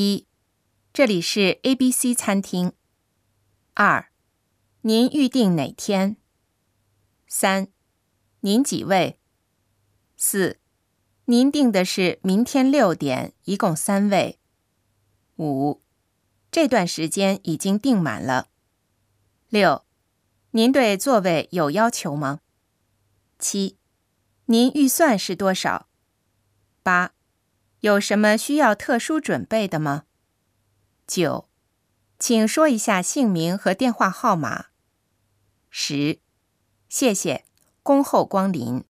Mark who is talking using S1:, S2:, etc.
S1: 一，这里是 A B C 餐厅。二，您预定哪天？三，您几位？四，您定的是明天六点，一共三位。五，这段时间已经订满了。六，您对座位有要求吗？七，您预算是多少？八，有什么需要特殊准备的吗？九，请说一下姓名和电话号码。十，谢谢，恭候光临。